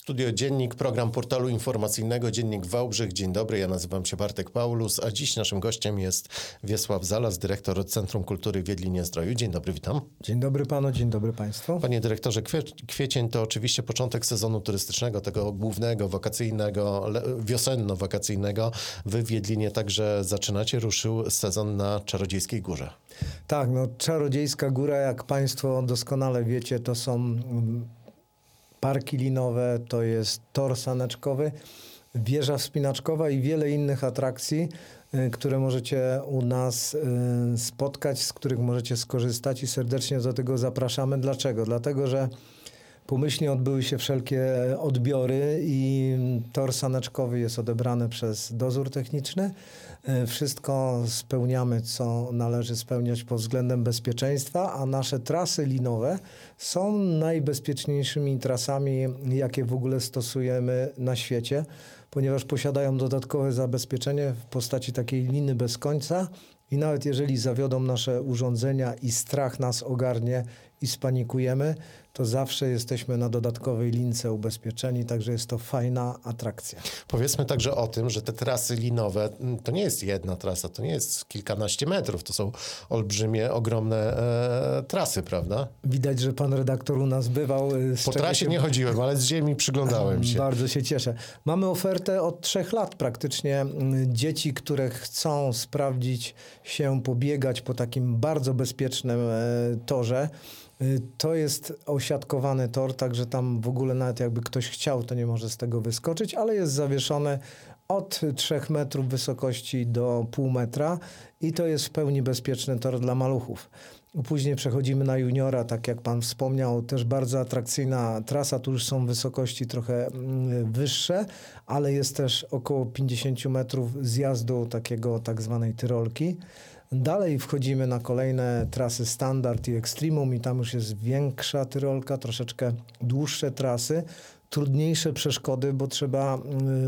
Studio Dziennik, program portalu informacyjnego Dziennik Wałbrzych. Dzień dobry, ja nazywam się Bartek Paulus, a dziś naszym gościem jest Wiesław Zalas, dyrektor Centrum Kultury w Wiedlinie-Zdroju. Dzień dobry, witam. Dzień dobry panu, dzień dobry państwu. Panie dyrektorze, kwie, kwiecień to oczywiście początek sezonu turystycznego, tego głównego, wakacyjnego, wiosenno-wakacyjnego. Wy w Wiedlinie także zaczynacie, ruszył sezon na Czarodziejskiej Górze. Tak, no Czarodziejska Góra, jak państwo doskonale wiecie, to są mm, parki linowe, to jest tor saneczkowy, wieża wspinaczkowa i wiele innych atrakcji, y, które możecie u nas y, spotkać, z których możecie skorzystać i serdecznie do tego zapraszamy. Dlaczego? Dlatego, że pomyślnie odbyły się wszelkie odbiory i tor saneczkowy jest odebrany przez dozór techniczny. E, wszystko spełniamy, co należy spełniać pod względem bezpieczeństwa, a nasze trasy linowe są najbezpieczniejszymi trasami, jakie w ogóle stosujemy na świecie, ponieważ posiadają dodatkowe zabezpieczenie w postaci takiej liny bez końca. I nawet jeżeli zawiodą nasze urządzenia i strach nas ogarnie i spanikujemy, to zawsze jesteśmy na dodatkowej lince ubezpieczeni, także jest to fajna atrakcja. Powiedzmy także o tym, że te trasy linowe mm, to nie jest jedna trasa, to nie jest kilkanaście metrów, to są olbrzymie, ogromne e, trasy, prawda? Widać, że pan redaktor u nas bywał. E, po trasie się... nie chodziłem, ale z ziemi przyglądałem się. Bardzo się cieszę. Mamy ofertę od trzech lat praktycznie. Mm, dzieci, które chcą sprawdzić się, pobiegać po takim bardzo bezpiecznym e, torze, to jest osiadkowany tor, także tam w ogóle nawet jakby ktoś chciał, to nie może z tego wyskoczyć, ale jest zawieszone od 3 metrów wysokości do pół metra i to jest w pełni bezpieczny tor dla maluchów. Później przechodzimy na juniora, tak jak pan wspomniał, też bardzo atrakcyjna trasa, tu już są wysokości trochę mm, wyższe, ale jest też około 50 metrów zjazdu takiego tak zwanej tyrolki. Dalej wchodzimy na kolejne trasy standard i extremum i tam już jest większa tyrolka, troszeczkę dłuższe trasy, trudniejsze przeszkody, bo trzeba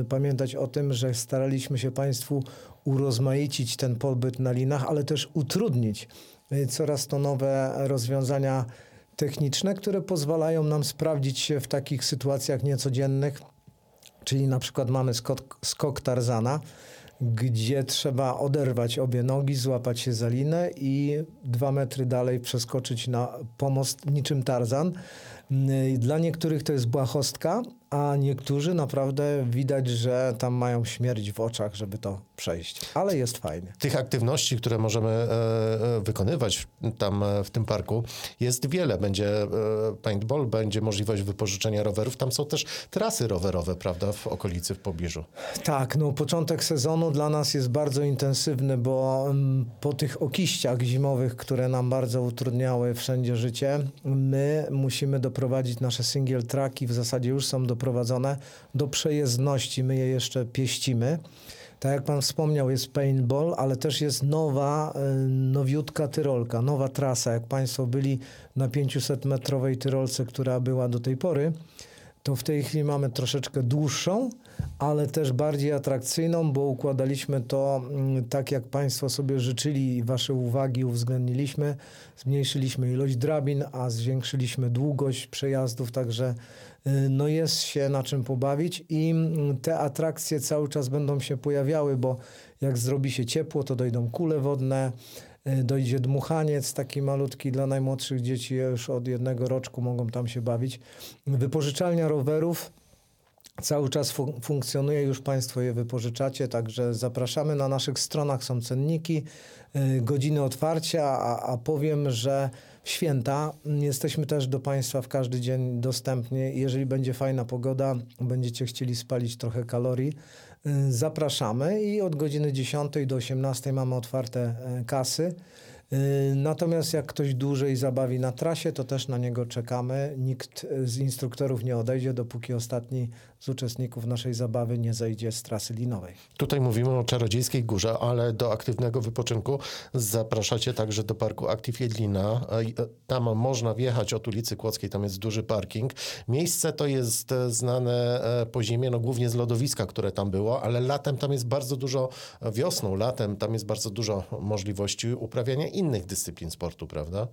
y, pamiętać o tym, że staraliśmy się Państwu urozmaicić ten pobyt na linach, ale też utrudnić y, coraz to nowe rozwiązania techniczne, które pozwalają nam sprawdzić się w takich sytuacjach niecodziennych, czyli na przykład mamy skok, skok Tarzana, gdzie trzeba oderwać obie nogi, złapać się za linę i dwa metry dalej przeskoczyć na pomost niczym Tarzan. Dla niektórych to jest błahostka, a niektórzy naprawdę widać, że tam mają śmierć w oczach, żeby to przejść. Ale jest fajnie. Tych aktywności, które możemy e, e, wykonywać tam e, w tym parku jest wiele. Będzie paintball, będzie możliwość wypożyczenia rowerów. Tam są też trasy rowerowe, prawda, w okolicy, w pobliżu. Tak, no początek sezonu dla nas jest bardzo intensywny, bo mm, po tych okiściach zimowych, które nam bardzo utrudniały wszędzie życie, my musimy doprowadzić nasze single tracki, w zasadzie już są do doprowadzone do przejezdności. My je jeszcze pieścimy. Tak jak pan wspomniał, jest paintball, ale też jest nowa, e, nowiutka tyrolka, nowa trasa. Jak państwo byli na 500-metrowej tyrolce, która była do tej pory, to w tej chwili mamy troszeczkę dłuższą, ale też bardziej atrakcyjną, bo układaliśmy to mm, tak, jak Państwo sobie życzyli i Wasze uwagi uwzględniliśmy. Zmniejszyliśmy ilość drabin, a zwiększyliśmy długość przejazdów, także y, no jest się na czym pobawić i mm, te atrakcje cały czas będą się pojawiały, bo jak zrobi się ciepło, to dojdą kule wodne, y, dojdzie dmuchaniec taki malutki dla najmłodszych dzieci, już od jednego roczku mogą tam się bawić. Wypożyczalnia rowerów cały czas fun funkcjonuje, już Państwo je wypożyczacie, także zapraszamy na naszych stronach, są cenniki, yy, godziny otwarcia, a, a powiem, że w święta jesteśmy też do Państwa w każdy dzień dostępni. Jeżeli będzie fajna pogoda, będziecie chcieli spalić trochę kalorii, yy, zapraszamy i od godziny 10 do 18 mamy otwarte yy, kasy. Y, natomiast jak ktoś dłużej zabawi na trasie, to też na niego czekamy. Nikt z instruktorów nie odejdzie, dopóki ostatni z uczestników naszej zabawy nie zejdzie z trasy linowej. Tutaj mówimy o Czarodziejskiej Górze, ale do aktywnego wypoczynku zapraszacie także do parku Aktiv Jedlina. E, tam można wjechać od ulicy Kłodzkiej, tam jest duży parking. Miejsce to jest e, znane e, po zimie, no głównie z lodowiska, które tam było, ale latem tam jest bardzo dużo, wiosną, latem tam jest bardzo dużo możliwości uprawiania innych dyscyplin sportu, prawda?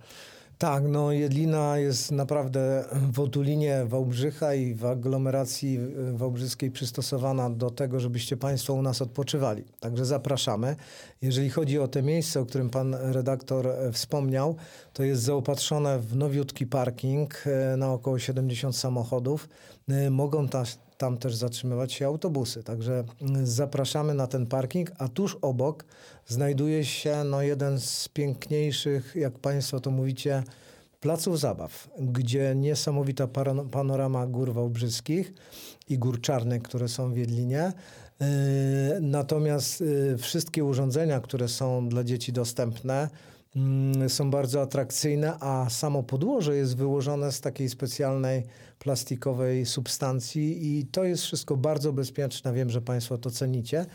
Tak, no Jedlina jest naprawdę w otulinie Wałbrzycha i w aglomeracji wałbrzyskiej przystosowana do tego, żebyście Państwo u nas odpoczywali. Także zapraszamy. Jeżeli chodzi o te miejsce, o którym Pan redaktor e, wspomniał, to jest zaopatrzone w nowiutki parking e, na około 70 samochodów. E, mogą ta, tam też zatrzymywać się autobusy. Także mm, zapraszamy na ten parking, a tuż obok znajduje się no, jeden z piękniejszych, jak Państwo to mówicie, placów zabaw, gdzie niesamowita panorama gór wałbrzyskich i gór czarnych, które są w Wiedlinie. Yy, natomiast yy, wszystkie urządzenia, które są dla dzieci dostępne, są bardzo atrakcyjne, a samo podłoże jest wyłożone z takiej specjalnej plastikowej substancji i to jest wszystko bardzo bezpieczne. Wiem, że Państwo to cenicie.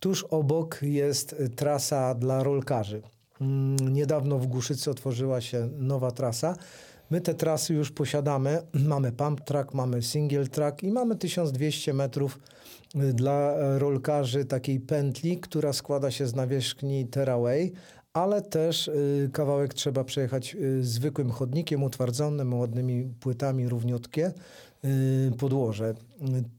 Tuż obok jest trasa dla rolkarzy. Mm, niedawno w Głuszycy otworzyła się nowa trasa. My te trasy już posiadamy. Mamy pump track, mamy single track i mamy 1200 metrów y, dla rolkarzy takiej pętli, która składa się z nawierzchni Terraway, ale też y, kawałek trzeba przejechać y, zwykłym chodnikiem utwardzonym, ładnymi płytami, równiutkie y, podłoże.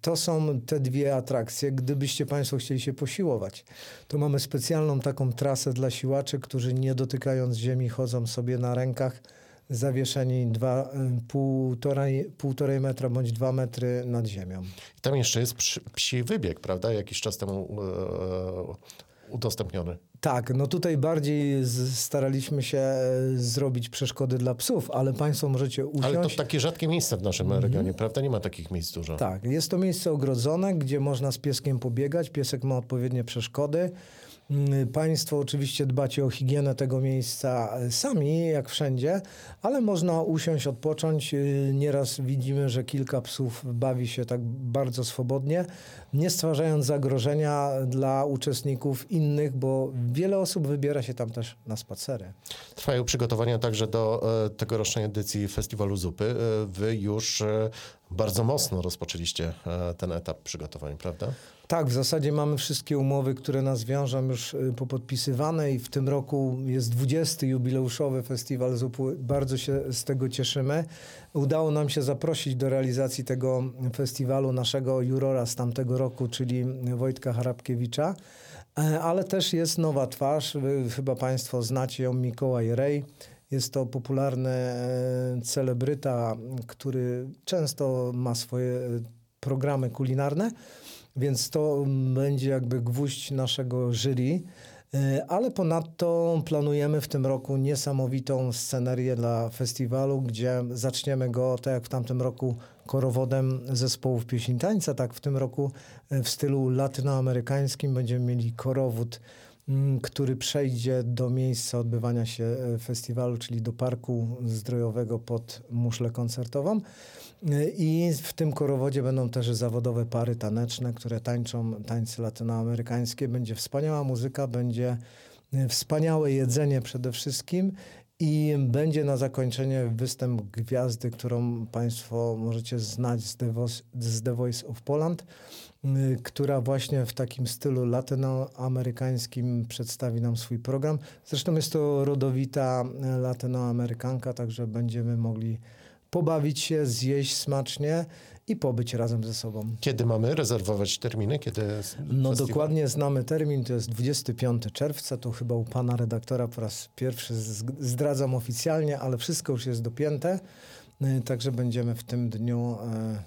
To są te dwie atrakcje. Gdybyście Państwo chcieli się posiłować, to mamy specjalną taką trasę dla siłaczy, którzy nie dotykając ziemi chodzą sobie na rękach zawieszeni dwa, półtorej, półtorej metra bądź dwa metry nad ziemią. Tam jeszcze jest psi wybieg, prawda? Jakiś czas temu e, udostępniony. Tak, no tutaj bardziej staraliśmy się e, zrobić przeszkody dla psów, ale Państwo możecie usiąść. Ale to takie rzadkie miejsce w naszym mm -hmm. regionie, prawda? Nie ma takich miejsc dużo. Tak, jest to miejsce ogrodzone, gdzie można z pieskiem pobiegać. Piesek ma odpowiednie przeszkody. Mm, państwo oczywiście dbacie o higienę tego miejsca e, sami, jak wszędzie, ale można usiąść, odpocząć. E, nieraz widzimy, że kilka psów bawi się tak bardzo swobodnie, nie stwarzając zagrożenia dla uczestników innych, bo wiele osób wybiera się tam też na spacery. Trwają przygotowania także do e, tegorocznej edycji Festiwalu Zupy. Wy już bardzo mocno rozpoczęliście ten etap przygotowań, prawda? Tak, w zasadzie mamy wszystkie umowy, które nas wiążą już y, popodpisywane i w tym roku jest 20. jubileuszowy festiwal ZUP-u. Bardzo się z tego cieszymy. Udało nam się zaprosić do realizacji tego festiwalu naszego jurora z tamtego roku, czyli Wojtka Harabkiewicza. E, ale też jest nowa twarz, chyba Państwo znacie ją, Mikołaj Rej. Jest to popularny e, celebryta, który często ma swoje e, programy kulinarne. Więc to będzie jakby gwóźdź naszego jury. E, ale ponadto planujemy w tym roku niesamowitą scenerię dla festiwalu, gdzie zaczniemy go, tak jak w tamtym roku, korowodem zespołów pieśni tańca, tak w tym roku w stylu latynoamerykańskim będziemy mieli korowód, który przejdzie do miejsca odbywania się e, festiwalu, czyli do Parku Zdrojowego pod muszlę koncertową. I w tym korowodzie będą też zawodowe pary taneczne, które tańczą tańce latynoamerykańskie. Będzie wspaniała muzyka, będzie e, wspaniałe jedzenie przede wszystkim i będzie na zakończenie występ gwiazdy, którą Państwo możecie znać z The, Voice, z The Voice of Poland, e, która właśnie w takim stylu latynoamerykańskim przedstawi nam swój program. Zresztą jest to rodowita e, latynoamerykanka, także będziemy mogli pobawić się, zjeść smacznie i pobyć razem ze sobą. Kiedy mamy rezerwować terminy? Kiedy no festiwal? dokładnie znamy termin, to jest 25 czerwca, to chyba u pana redaktora po raz pierwszy zdradzam oficjalnie, ale wszystko już jest dopięte, y, także będziemy w tym dniu e,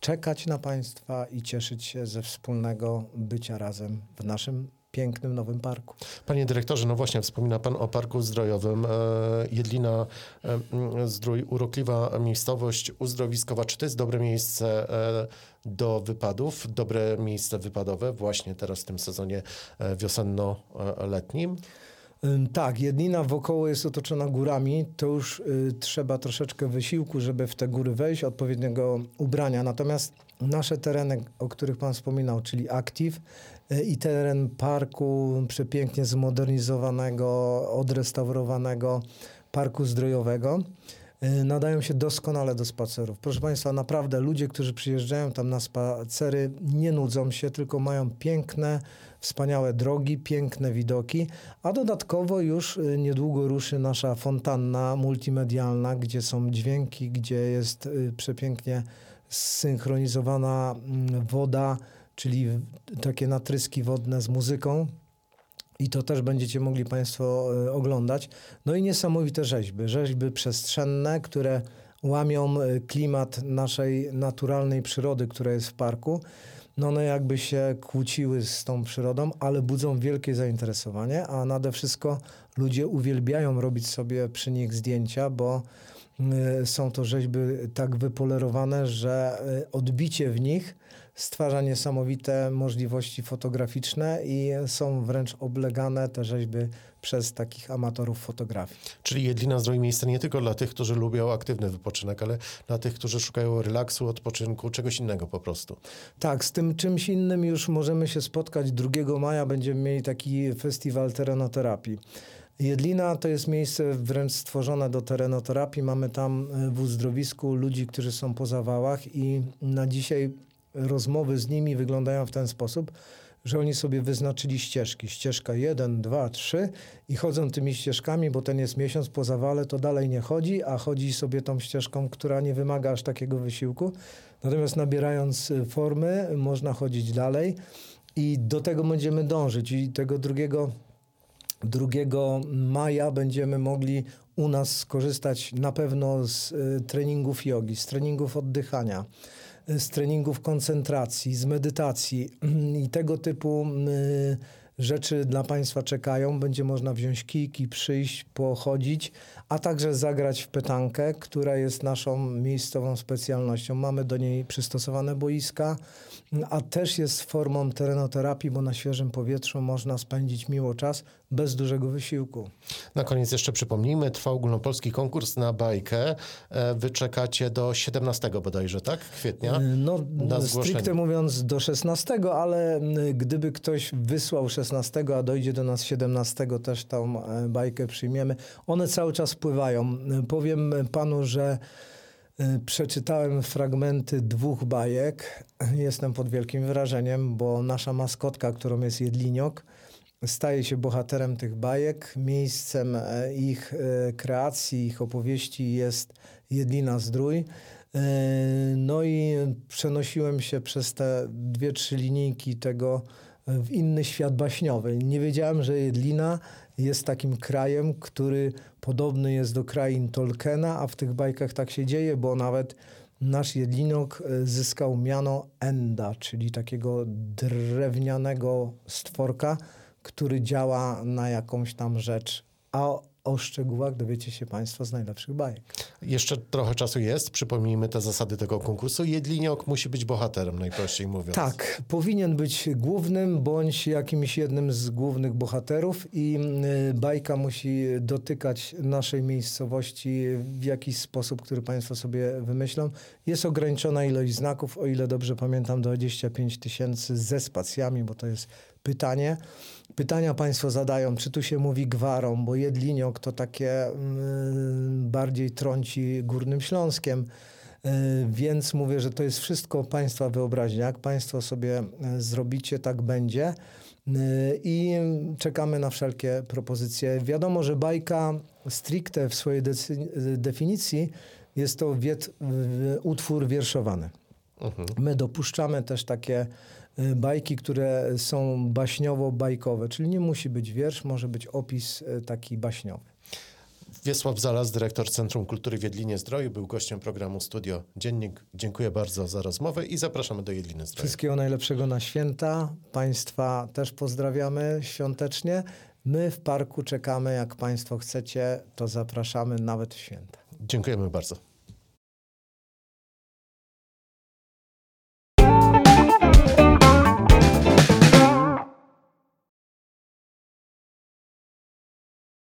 czekać na państwa i cieszyć się ze wspólnego bycia razem w naszym pięknym nowym parku. Panie dyrektorze, no właśnie wspomina Pan o Parku Zdrojowym. E, Jedlina e, Zdrój, urokliwa miejscowość uzdrowiskowa. Czy to jest dobre miejsce e, do wypadów, dobre miejsce wypadowe właśnie teraz w tym sezonie wiosenno-letnim? Tak, Jedlina wokoło jest otoczona górami, to już y, trzeba troszeczkę wysiłku, żeby w te góry wejść, odpowiedniego ubrania. Natomiast nasze tereny, o których Pan wspominał, czyli Active y, i teren parku przepięknie zmodernizowanego, odrestaurowanego parku zdrojowego, y, nadają się doskonale do spacerów. Proszę Państwa, naprawdę ludzie, którzy przyjeżdżają tam na spacery, nie nudzą się, tylko mają piękne, wspaniałe drogi, piękne widoki, a dodatkowo już y, niedługo ruszy nasza fontanna multimedialna, gdzie są dźwięki, gdzie jest y, przepięknie zsynchronizowana mm, woda, czyli takie natryski wodne z muzyką. I to też będziecie mogli Państwo y, oglądać. No i niesamowite rzeźby. Rzeźby przestrzenne, które łamią klimat naszej naturalnej przyrody, która jest w parku. No one jakby się kłóciły z tą przyrodą, ale budzą wielkie zainteresowanie, a nade wszystko ludzie uwielbiają robić sobie przy nich zdjęcia, bo y, są to rzeźby tak wypolerowane, że odbicie w nich stwarza niesamowite możliwości fotograficzne i są wręcz oblegane te rzeźby przez takich amatorów fotografii. Czyli Jedlina Zdrój miejsce nie tylko dla tych, którzy lubią aktywny wypoczynek, ale dla tych, którzy szukają relaksu, odpoczynku, czegoś innego po prostu. Tak, z tym czymś innym już możemy się spotkać. 2 maja będziemy mieli taki festiwal terenoterapii. Jedlina to jest miejsce wręcz stworzone do terenoterapii. Mamy tam w uzdrowisku ludzi, którzy są po zawałach i na dzisiaj rozmowy z nimi wyglądają w ten sposób, że oni sobie wyznaczyli ścieżki. Ścieżka 1, 2, 3 i chodzą tymi ścieżkami, bo ten jest miesiąc po zawale, to dalej nie chodzi, a chodzi sobie tą ścieżką, która nie wymaga aż takiego wysiłku. Natomiast nabierając y, formy, można chodzić dalej i do tego będziemy dążyć. I tego drugiego, 2 maja będziemy mogli u nas skorzystać na pewno z y, treningów jogi, z treningów oddychania z treningów koncentracji, z medytacji i tego typu y, rzeczy dla Państwa czekają. Będzie można wziąć kijki, przyjść, pochodzić, a także zagrać w petankę, która jest naszą miejscową specjalnością. Mamy do niej przystosowane boiska, a też jest formą terenoterapii, bo na świeżym powietrzu można spędzić miło czas bez dużego wysiłku. Na koniec jeszcze przypomnijmy, trwa ogólnopolski konkurs na bajkę. E, wy czekacie do 17 bodajże, tak? Kwietnia? No, stricte mówiąc do 16, ale gdyby ktoś wysłał 16, a dojdzie do nas 17, też tą e, bajkę przyjmiemy. One cały czas pływają. Powiem panu, że e, Przeczytałem fragmenty dwóch bajek. Jestem pod wielkim wrażeniem, bo nasza maskotka, którą jest Jedliniok, staje się bohaterem tych bajek. Miejscem e, ich kreacji, ich opowieści jest Jedlina Zdrój. No i przenosiłem się przez te dwie, trzy linijki tego w inny świat baśniowy. Nie wiedziałem, że Jedlina jest takim krajem, który podobny jest do krain Tolkiena, a w tych bajkach tak się dzieje, bo nawet nasz Jedlinok e, zyskał miano Enda, czyli takiego drewnianego stworka, który działa na jakąś tam rzecz. A o szczegółach dowiecie się Państwo z najlepszych bajek. Jeszcze trochę czasu jest. Przypomnijmy te zasady tego konkursu. Jedliniok musi być bohaterem, najprościej mówiąc. Tak, powinien być głównym bądź jakimś jednym z głównych bohaterów i y, bajka musi dotykać naszej miejscowości w jakiś sposób, który Państwo sobie wymyślą. Jest ograniczona ilość znaków, o ile dobrze pamiętam, 25 tysięcy ze spacjami, bo to jest pytanie. Pytania Państwo zadają, czy tu się mówi gwarą, bo Jedliniok to takie mm, bardziej trąci Górnym Śląskiem. Y, więc mówię, że to jest wszystko Państwa wyobraźnia. Jak Państwo sobie y, zrobicie, tak będzie. Y, I czekamy na wszelkie propozycje. Wiadomo, że bajka stricte w swojej definicji jest to wiet, utwór wierszowany. Mhm. My dopuszczamy też takie Y, bajki, które są baśniowo-bajkowe, czyli nie musi być wiersz, może być opis y, taki baśniowy. Wiesław Zalas, dyrektor Centrum Kultury w Jedlinie Zdroju, był gościem programu Studio Dziennik. Dziękuję bardzo za rozmowę i zapraszamy do Jedliny Zdroju. Wszystkiego najlepszego na święta. Państwa też pozdrawiamy świątecznie. My w parku czekamy, jak Państwo chcecie, to zapraszamy nawet w święta. Dziękujemy bardzo.